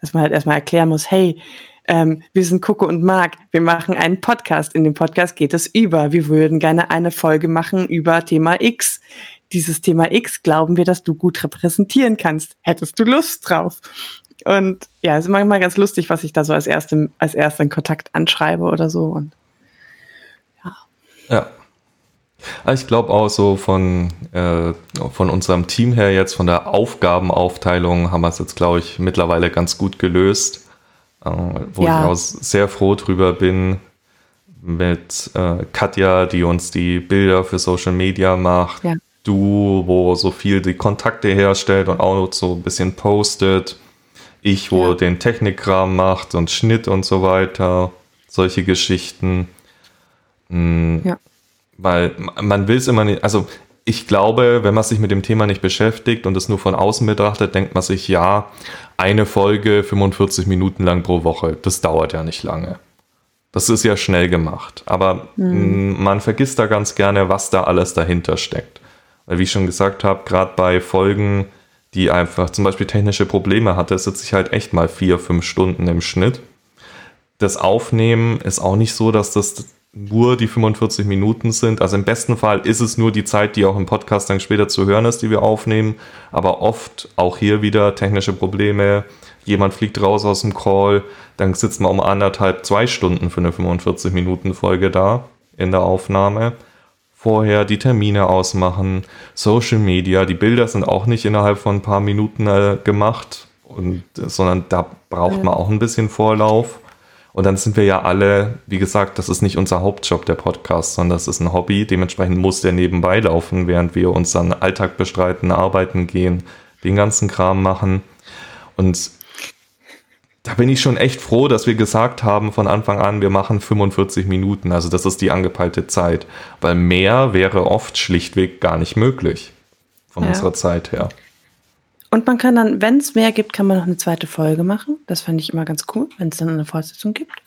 Dass man halt erstmal erklären muss, hey, ähm, wir sind Coco und Marc, wir machen einen Podcast. In dem Podcast geht es über. Wir würden gerne eine Folge machen über Thema X dieses Thema X glauben wir, dass du gut repräsentieren kannst. Hättest du Lust drauf? Und ja, es ist manchmal ganz lustig, was ich da so als erste, als ersten Kontakt anschreibe oder so. Und
ja. Ja. Ich glaube auch so von, äh, von unserem Team her jetzt, von der Aufgabenaufteilung haben wir es jetzt, glaube ich, mittlerweile ganz gut gelöst. Äh, wo ja. ich auch sehr froh drüber bin, mit äh, Katja, die uns die Bilder für Social Media macht. Ja du, wo so viel die Kontakte herstellt und auch so ein bisschen postet. Ich, wo ja. den Technikkram macht und Schnitt und so weiter. Solche Geschichten. Mhm. Ja. Weil man will es immer nicht, also ich glaube, wenn man sich mit dem Thema nicht beschäftigt und es nur von außen betrachtet, denkt man sich, ja, eine Folge 45 Minuten lang pro Woche, das dauert ja nicht lange. Das ist ja schnell gemacht. Aber mhm. man vergisst da ganz gerne, was da alles dahinter steckt. Weil wie ich schon gesagt habe, gerade bei Folgen, die einfach zum Beispiel technische Probleme hatte, sitze ich halt echt mal vier, fünf Stunden im Schnitt. Das Aufnehmen ist auch nicht so, dass das nur die 45 Minuten sind. Also im besten Fall ist es nur die Zeit, die auch im Podcast dann später zu hören ist, die wir aufnehmen. Aber oft auch hier wieder technische Probleme. Jemand fliegt raus aus dem Call, dann sitzt man um anderthalb, zwei Stunden für eine 45 Minuten Folge da in der Aufnahme vorher die Termine ausmachen, Social Media, die Bilder sind auch nicht innerhalb von ein paar Minuten äh, gemacht, und, sondern da braucht ja. man auch ein bisschen Vorlauf. Und dann sind wir ja alle, wie gesagt, das ist nicht unser Hauptjob, der Podcast, sondern das ist ein Hobby. Dementsprechend muss der nebenbei laufen, während wir unseren Alltag bestreiten, arbeiten gehen, den ganzen Kram machen. Und da bin ich schon echt froh, dass wir gesagt haben von Anfang an, wir machen 45 Minuten. Also das ist die angepeilte Zeit. Weil mehr wäre oft schlichtweg gar nicht möglich von ja. unserer Zeit her.
Und man kann dann, wenn es mehr gibt, kann man noch eine zweite Folge machen. Das fand ich immer ganz cool, wenn es dann eine Fortsetzung gibt.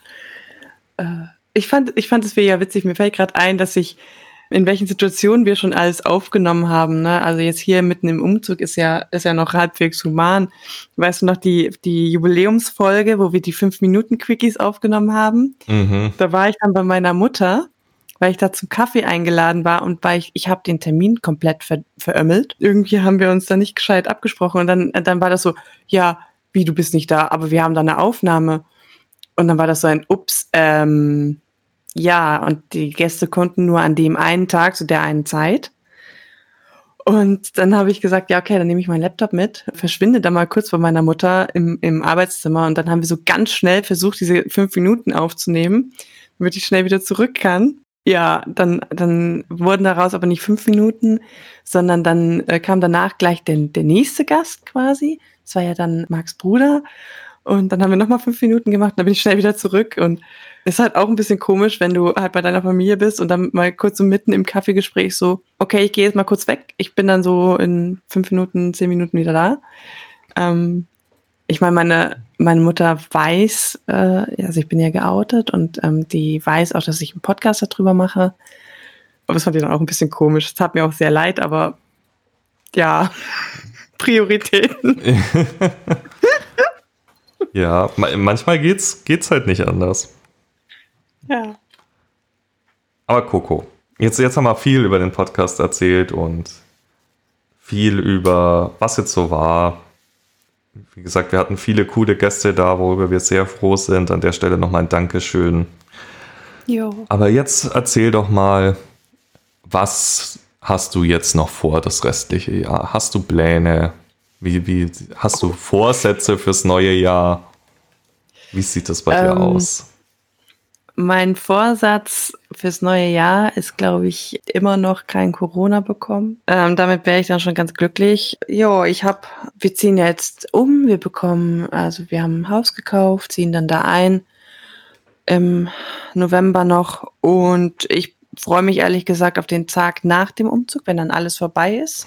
Äh, ich fand, ich fand es ja witzig. Mir fällt gerade ein, dass ich in welchen Situationen wir schon alles aufgenommen haben. Ne? Also jetzt hier mitten im Umzug ist ja, ist ja noch halbwegs human. Weißt du noch die, die Jubiläumsfolge, wo wir die fünf Minuten Quickies aufgenommen haben? Mhm. Da war ich dann bei meiner Mutter, weil ich da zum Kaffee eingeladen war und weil ich, ich habe den Termin komplett ver, verömmelt. Irgendwie haben wir uns da nicht gescheit abgesprochen und dann, dann war das so, ja, wie du bist nicht da, aber wir haben da eine Aufnahme. Und dann war das so ein Ups, ähm, ja, und die Gäste konnten nur an dem einen Tag, zu der einen Zeit. Und dann habe ich gesagt, ja, okay, dann nehme ich meinen Laptop mit, verschwinde da mal kurz bei meiner Mutter im, im Arbeitszimmer und dann haben wir so ganz schnell versucht, diese fünf Minuten aufzunehmen, damit ich schnell wieder zurück kann. Ja, dann, dann wurden daraus aber nicht fünf Minuten, sondern dann äh, kam danach gleich der, der nächste Gast quasi. Das war ja dann Marks Bruder. Und dann haben wir nochmal fünf Minuten gemacht, dann bin ich schnell wieder zurück und ist halt auch ein bisschen komisch, wenn du halt bei deiner Familie bist und dann mal kurz so mitten im Kaffeegespräch so, okay, ich gehe jetzt mal kurz weg. Ich bin dann so in fünf Minuten, zehn Minuten wieder da. Ähm, ich meine, meine, meine Mutter weiß, äh, also ich bin ja geoutet und ähm, die weiß auch, dass ich einen Podcast darüber mache. Aber das fand ich dann auch ein bisschen komisch. Es tat mir auch sehr leid, aber ja, Prioritäten.
ja, manchmal geht's, geht's halt nicht anders.
Ja.
Aber Coco, jetzt, jetzt haben wir viel über den Podcast erzählt und viel über, was jetzt so war. Wie gesagt, wir hatten viele coole Gäste da, worüber wir sehr froh sind. An der Stelle nochmal ein Dankeschön. Jo. Aber jetzt erzähl doch mal, was hast du jetzt noch vor, das restliche Jahr? Hast du Pläne? Wie, wie, hast du Vorsätze fürs neue Jahr? Wie sieht das bei ähm, dir aus?
Mein Vorsatz fürs neue Jahr ist, glaube ich, immer noch kein Corona bekommen. Ähm, damit wäre ich dann schon ganz glücklich. Jo, ich habe, wir ziehen jetzt um, wir bekommen, also wir haben ein Haus gekauft, ziehen dann da ein im November noch und ich freue mich ehrlich gesagt auf den Tag nach dem Umzug, wenn dann alles vorbei ist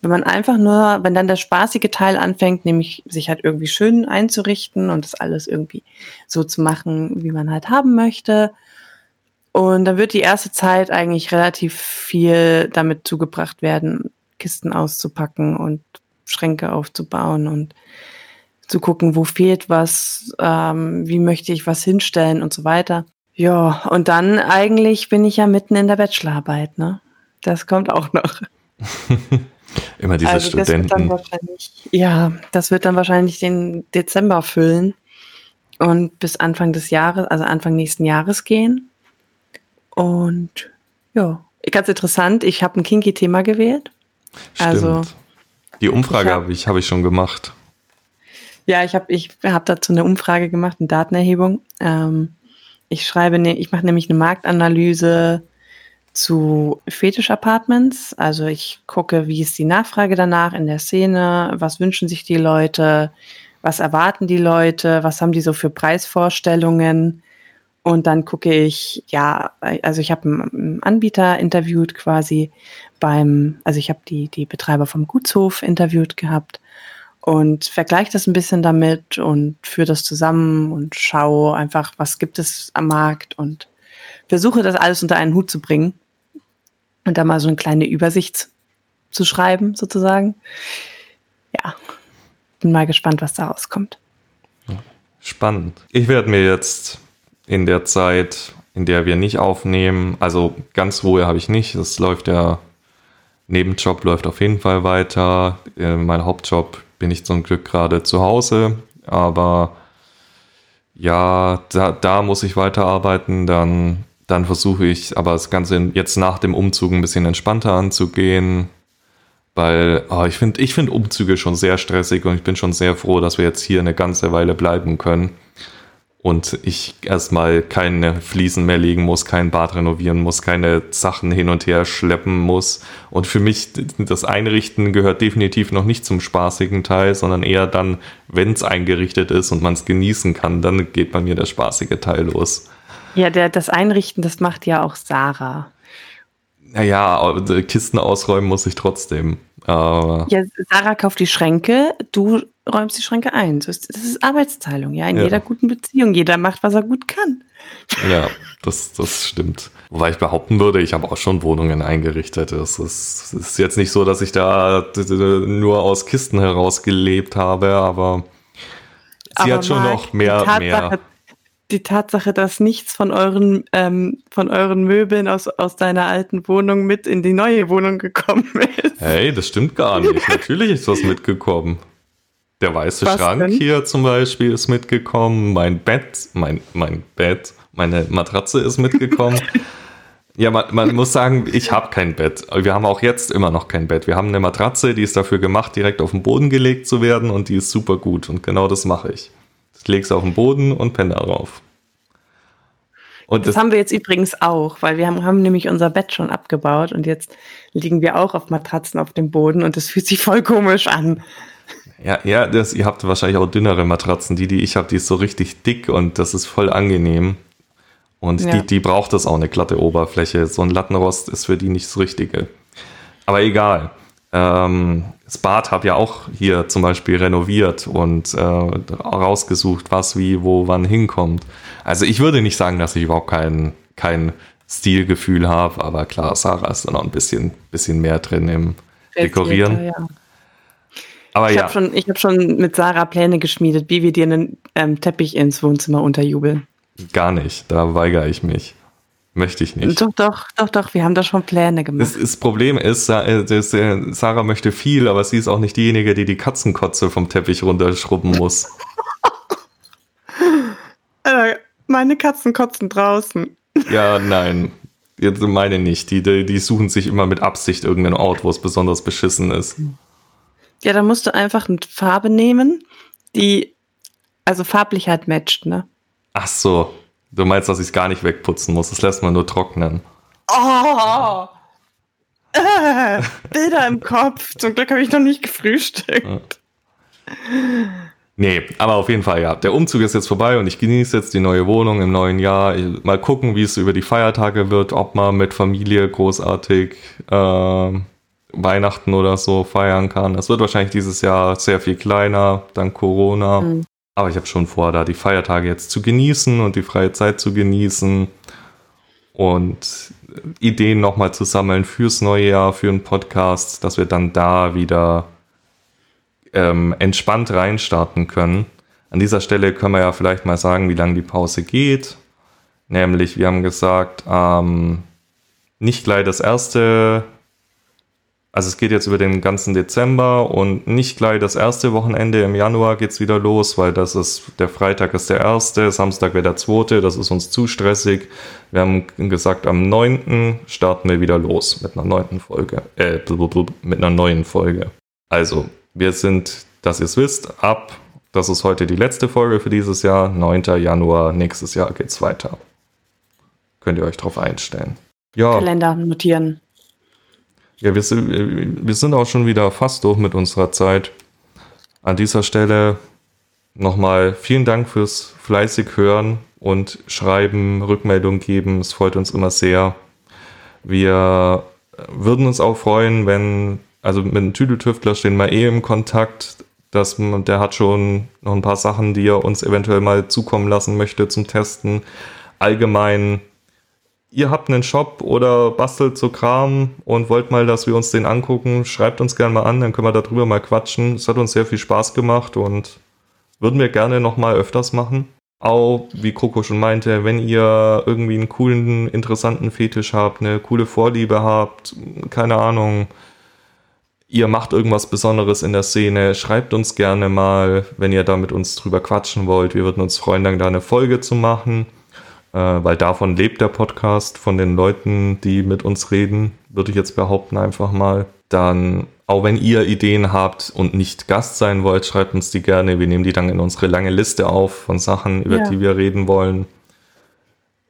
wenn man einfach nur, wenn dann der spaßige Teil anfängt, nämlich sich halt irgendwie schön einzurichten und das alles irgendwie so zu machen, wie man halt haben möchte. Und dann wird die erste Zeit eigentlich relativ viel damit zugebracht werden, Kisten auszupacken und Schränke aufzubauen und zu gucken, wo fehlt was, ähm, wie möchte ich was hinstellen und so weiter. Ja, und dann eigentlich bin ich ja mitten in der Bachelorarbeit, ne? Das kommt auch noch.
Immer diese also Studenten.
Das ja, das wird dann wahrscheinlich den Dezember füllen und bis Anfang des Jahres, also Anfang nächsten Jahres gehen. Und ja, ganz interessant, ich habe ein Kinky-Thema gewählt.
Stimmt. Also, Die Umfrage habe ich, hab ich schon gemacht.
Ja, ich habe ich hab dazu eine Umfrage gemacht, eine Datenerhebung. Ähm, ich schreibe, ne, ich mache nämlich eine Marktanalyse zu Fetisch-Apartments. Also ich gucke, wie ist die Nachfrage danach in der Szene, was wünschen sich die Leute, was erwarten die Leute, was haben die so für Preisvorstellungen. Und dann gucke ich, ja, also ich habe einen Anbieter interviewt quasi beim, also ich habe die, die Betreiber vom Gutshof interviewt gehabt und vergleiche das ein bisschen damit und führe das zusammen und schaue einfach, was gibt es am Markt und versuche das alles unter einen Hut zu bringen und da mal so eine kleine Übersicht zu schreiben, sozusagen. Ja, bin mal gespannt, was da rauskommt.
Spannend. Ich werde mir jetzt in der Zeit, in der wir nicht aufnehmen, also ganz Ruhe habe ich nicht. Das läuft ja, Nebenjob läuft auf jeden Fall weiter. Äh, mein Hauptjob bin ich zum Glück gerade zu Hause, aber ja, da, da muss ich weiterarbeiten. Dann dann versuche ich aber das Ganze jetzt nach dem Umzug ein bisschen entspannter anzugehen, weil oh, ich finde ich find Umzüge schon sehr stressig und ich bin schon sehr froh, dass wir jetzt hier eine ganze Weile bleiben können und ich erstmal keine Fliesen mehr legen muss, kein Bad renovieren muss, keine Sachen hin und her schleppen muss. Und für mich, das Einrichten gehört definitiv noch nicht zum spaßigen Teil, sondern eher dann, wenn es eingerichtet ist und man es genießen kann, dann geht bei mir der spaßige Teil los.
Ja, der, das Einrichten, das macht ja auch Sarah.
Naja, Kisten ausräumen muss ich trotzdem. Aber
Ja, Sarah kauft die Schränke, du räumst die Schränke ein. Das ist, das ist Arbeitsteilung, ja, in
Ja.
jeder guten Beziehung. Jeder macht, was er gut kann.
ja, das, das stimmt. Wobei ich behaupten würde, ich habe auch schon Wohnungen eingerichtet. Es ist, ist jetzt nicht so, dass ich da nur aus Kisten heraus gelebt habe, aber sie
Aber
hat schon
Marc,
noch mehr,
Tatsache,
mehr.
Die Tatsache, dass nichts von euren, ähm, von euren Möbeln aus, aus deiner alten Wohnung mit in die neue Wohnung gekommen ist.
Hey, das stimmt gar nicht. Natürlich ist was mitgekommen. Der weiße
Was
Schrank
denn?
hier zum Beispiel ist mitgekommen. Mein Bett, mein, mein Bett, meine Matratze ist mitgekommen. ja, man, man muss sagen, ich habe kein Bett. Wir haben auch jetzt immer noch kein Bett. Wir haben eine Matratze, die ist dafür gemacht, direkt auf den Boden gelegt zu werden und die ist super gut. Und genau das mache ich. Ich lege es auf den Boden und penne darauf. Und
Das
das,
haben wir jetzt übrigens auch, weil wir haben, haben nämlich unser Bett schon abgebaut und jetzt liegen wir auch auf Matratzen auf dem Boden und das fühlt sich voll komisch an.
Ja, ja, das, ihr habt wahrscheinlich auch dünnere Matratzen. Die, die ich habe, die ist so richtig dick und das ist voll angenehm. Und
Ja.
die, die braucht das auch eine glatte Oberfläche. So ein Lattenrost ist für die nicht das Richtige. Aber egal. Ähm, das Bad habe ja auch hier zum Beispiel renoviert und äh, rausgesucht, was wie, wo, wann hinkommt. Also ich würde nicht sagen, dass ich überhaupt kein, kein Stilgefühl habe, aber klar, Sarah ist da noch ein bisschen, bisschen mehr drin im Dekorieren.
Ja.
Aber
Ich
ja.
habe schon, ich hab schon mit Sarah Pläne geschmiedet, wie wir dir einen ähm, Teppich ins Wohnzimmer unterjubeln.
Gar nicht, da weigere ich mich. Möchte ich nicht.
Doch, doch, doch, doch, wir haben da schon Pläne gemacht.
Das, das Problem ist, äh, äh, Sarah möchte viel, aber sie ist auch nicht diejenige, die die Katzenkotze vom Teppich runterschrubben muss.
Äh, meine Katzen kotzen draußen.
Ja, nein. Jetzt meine nicht. Die, die, die suchen sich immer mit Absicht irgendeinen Ort, wo es besonders beschissen ist.
Ja, dann musst du einfach eine Farbe nehmen, die also farblich halt matcht, ne?
Ach so. Du meinst, dass ich es gar nicht wegputzen muss. Das lässt man nur trocknen.
Oh! Äh, Bilder im Kopf. Zum Glück habe ich noch nicht gefrühstückt.
Nee, aber auf jeden Fall ja. Der Umzug ist jetzt vorbei und ich genieße jetzt die neue Wohnung im neuen Jahr. Mal gucken, wie es über die Feiertage wird, ob man mit Familie großartig äh, Weihnachten oder so feiern kann. Es wird wahrscheinlich dieses Jahr sehr viel kleiner, dank Corona.
Mhm.
Aber ich habe schon vor, da die Feiertage jetzt zu genießen und die freie Zeit zu genießen und Ideen nochmal zu sammeln fürs neue Jahr, für einen Podcast, dass wir dann da wieder ähm, entspannt reinstarten können. An dieser Stelle können wir ja vielleicht mal sagen, wie lange die Pause geht. Nämlich, wir haben gesagt, ähm, nicht gleich das erste, also es geht jetzt über den ganzen Dezember und nicht gleich das erste Wochenende im Januar geht's wieder los, weil das ist, der Freitag ist der erste, Samstag wäre der zweite, das ist uns zu stressig. Wir haben gesagt, am 9. starten wir wieder los mit einer neunten Folge, äh, mit einer neuen Folge. Also, wir sind, dass ihr es wisst, ab, das ist heute die letzte Folge für dieses Jahr, 9. Januar, nächstes Jahr geht's weiter. Könnt ihr euch drauf einstellen. Ja,
Kalender notieren.
Ja wir, sind, wir sind auch schon wieder fast durch mit unserer Zeit. An dieser Stelle nochmal vielen Dank fürs fleißig hören und schreiben, Rückmeldung geben. Es freut uns immer sehr. Wir würden uns auch freuen, wenn, also mit dem Tüdeltüftler stehen wir eh im Kontakt, man, der hat schon noch ein paar Sachen, die er uns eventuell mal zukommen lassen möchte zum Testen. Allgemein, ihr habt einen Shop oder bastelt so Kram und wollt mal, dass wir uns den angucken, schreibt uns gerne mal an, dann können wir darüber mal quatschen. Es hat uns sehr viel Spaß gemacht und würden wir gerne noch mal öfters machen. Auch, wie Coco schon meinte, wenn ihr irgendwie einen coolen, interessanten Fetisch habt, eine coole Vorliebe habt, keine Ahnung, ihr macht irgendwas Besonderes in der Szene, schreibt uns gerne mal, wenn ihr da mit uns drüber quatschen wollt. Wir würden uns freuen, dann da eine Folge zu machen, äh, weil davon lebt der Podcast, von den Leuten, die mit uns reden, würde ich jetzt behaupten einfach mal. Dann, auch wenn ihr Ideen habt und nicht Gast sein wollt, schreibt uns die gerne. Wir nehmen die dann in unsere lange Liste auf von Sachen, über
Ja.
die wir reden wollen.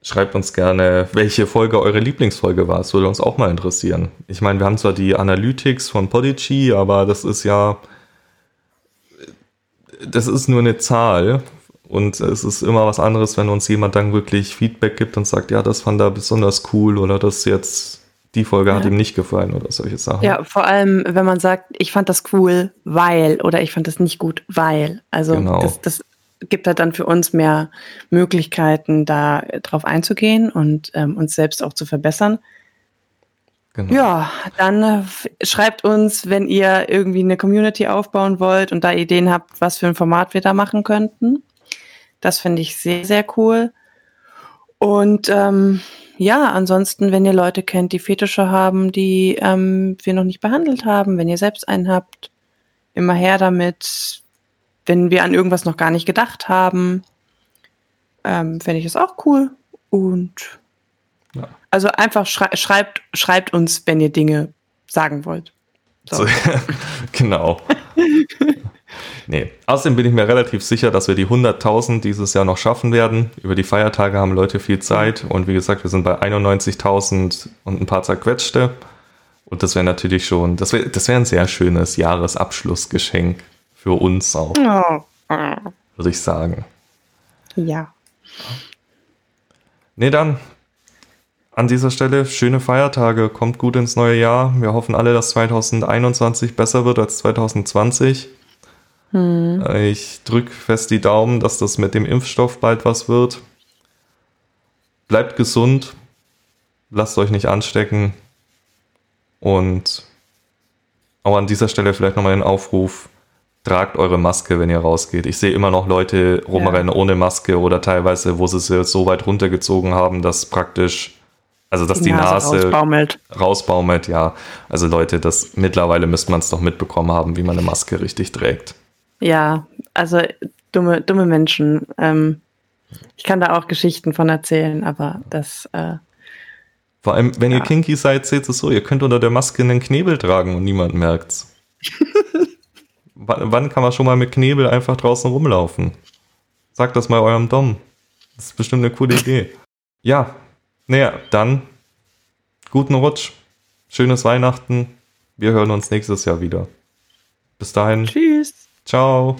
Schreibt uns gerne, welche Folge eure Lieblingsfolge war. Das würde uns auch mal interessieren. Ich meine, wir haben zwar die Analytics von Podigy, aber das ist ja, das ist nur eine Zahl. Und es ist immer was anderes, wenn uns jemand dann wirklich Feedback gibt und sagt, ja, das fand er besonders cool oder das jetzt die Folge hat ihm nicht gefallen oder solche Sachen.
Ja, vor allem, wenn man sagt, ich fand das cool, weil, oder ich fand das nicht gut, weil. Also
Genau.
das, das gibt halt dann für uns mehr Möglichkeiten, da drauf einzugehen und ähm, uns selbst auch zu verbessern.
Genau.
Ja, dann äh, schreibt uns, wenn ihr irgendwie eine Community aufbauen wollt und da Ideen habt, was für ein Format wir da machen könnten. Das finde ich sehr, sehr cool. Und ähm, ja, ansonsten, wenn ihr Leute kennt, die Fetische haben, die ähm, wir noch nicht behandelt haben, wenn ihr selbst einen habt, immer her damit. Wenn wir an irgendwas noch gar nicht gedacht haben, ähm, fände ich es auch cool. Und
Ja.
also einfach schrei schreibt, schreibt uns, wenn ihr Dinge sagen wollt. So.
So, genau. nee. Außerdem bin ich mir relativ sicher, dass wir die 100.000 dieses Jahr noch schaffen werden. Über die Feiertage haben Leute viel Zeit und wie gesagt, wir sind bei 91.000 und ein paar zerquetschte. Und das wäre natürlich schon, das wäre das wär ein sehr schönes Jahresabschlussgeschenk für uns auch,
Oh.
würde ich sagen.
Ja.
Nee, dann an dieser Stelle schöne Feiertage, kommt gut ins neue Jahr. Wir hoffen alle, dass 2021 besser wird als 2020. Äh, Ich drücke fest die Daumen, dass das mit dem Impfstoff bald was wird. Bleibt gesund, lasst euch nicht anstecken und auch an dieser Stelle vielleicht nochmal den Aufruf, tragt eure Maske, wenn ihr rausgeht. Ich sehe immer noch Leute rumrennen ohne Maske oder teilweise, wo sie sie so weit runtergezogen haben, dass praktisch, also dass die, Nase,
rausbaumelt.
rausbaumelt, ja. Also Leute, das mittlerweile müsste man es doch mitbekommen haben, wie man eine Maske richtig trägt.
Ja, also dumme, dumme Menschen. Ähm, ich kann da auch Geschichten von erzählen, aber das, äh,
Vor allem, wenn ihr
Ja.
kinky seid, seht es so, ihr könnt unter der Maske einen Knebel tragen und niemand merkt's. wann, wann kann man schon mal mit Knebel einfach draußen rumlaufen? Sagt das mal eurem Dom. Das ist bestimmt eine coole Idee. Ja, naja, dann guten Rutsch, schönes Weihnachten. Wir hören uns nächstes Jahr wieder. Bis dahin,
tschüss.
Ciao.